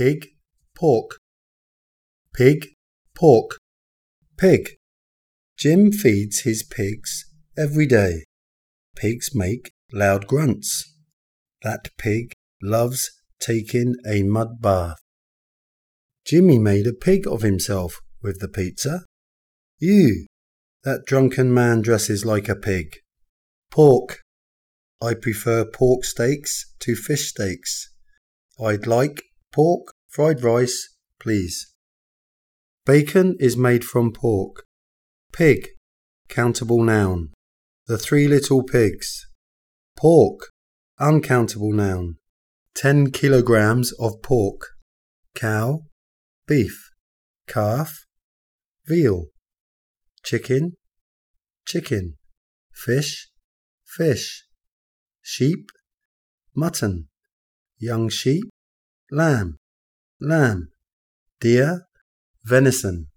pig, pork. Pig, pork, pig. Jim feeds his pigs every day. Pigs make loud grunts. That pig loves taking a mud bath. Jimmy made a pig of himself with the pizza. You, that drunken man dresses like a pig. Pork. I prefer pork steaks to fish steaks. I'd like pork fried rice, please. Bacon is made from pork. Pig, countable noun. The three little pigs. Pork, uncountable noun. Ten kilograms of pork. Cow, beef. Calf, veal. Chicken, chicken. Fish, fish. Sheep, mutton. Young sheep, lamb, lamb. Deer, venison.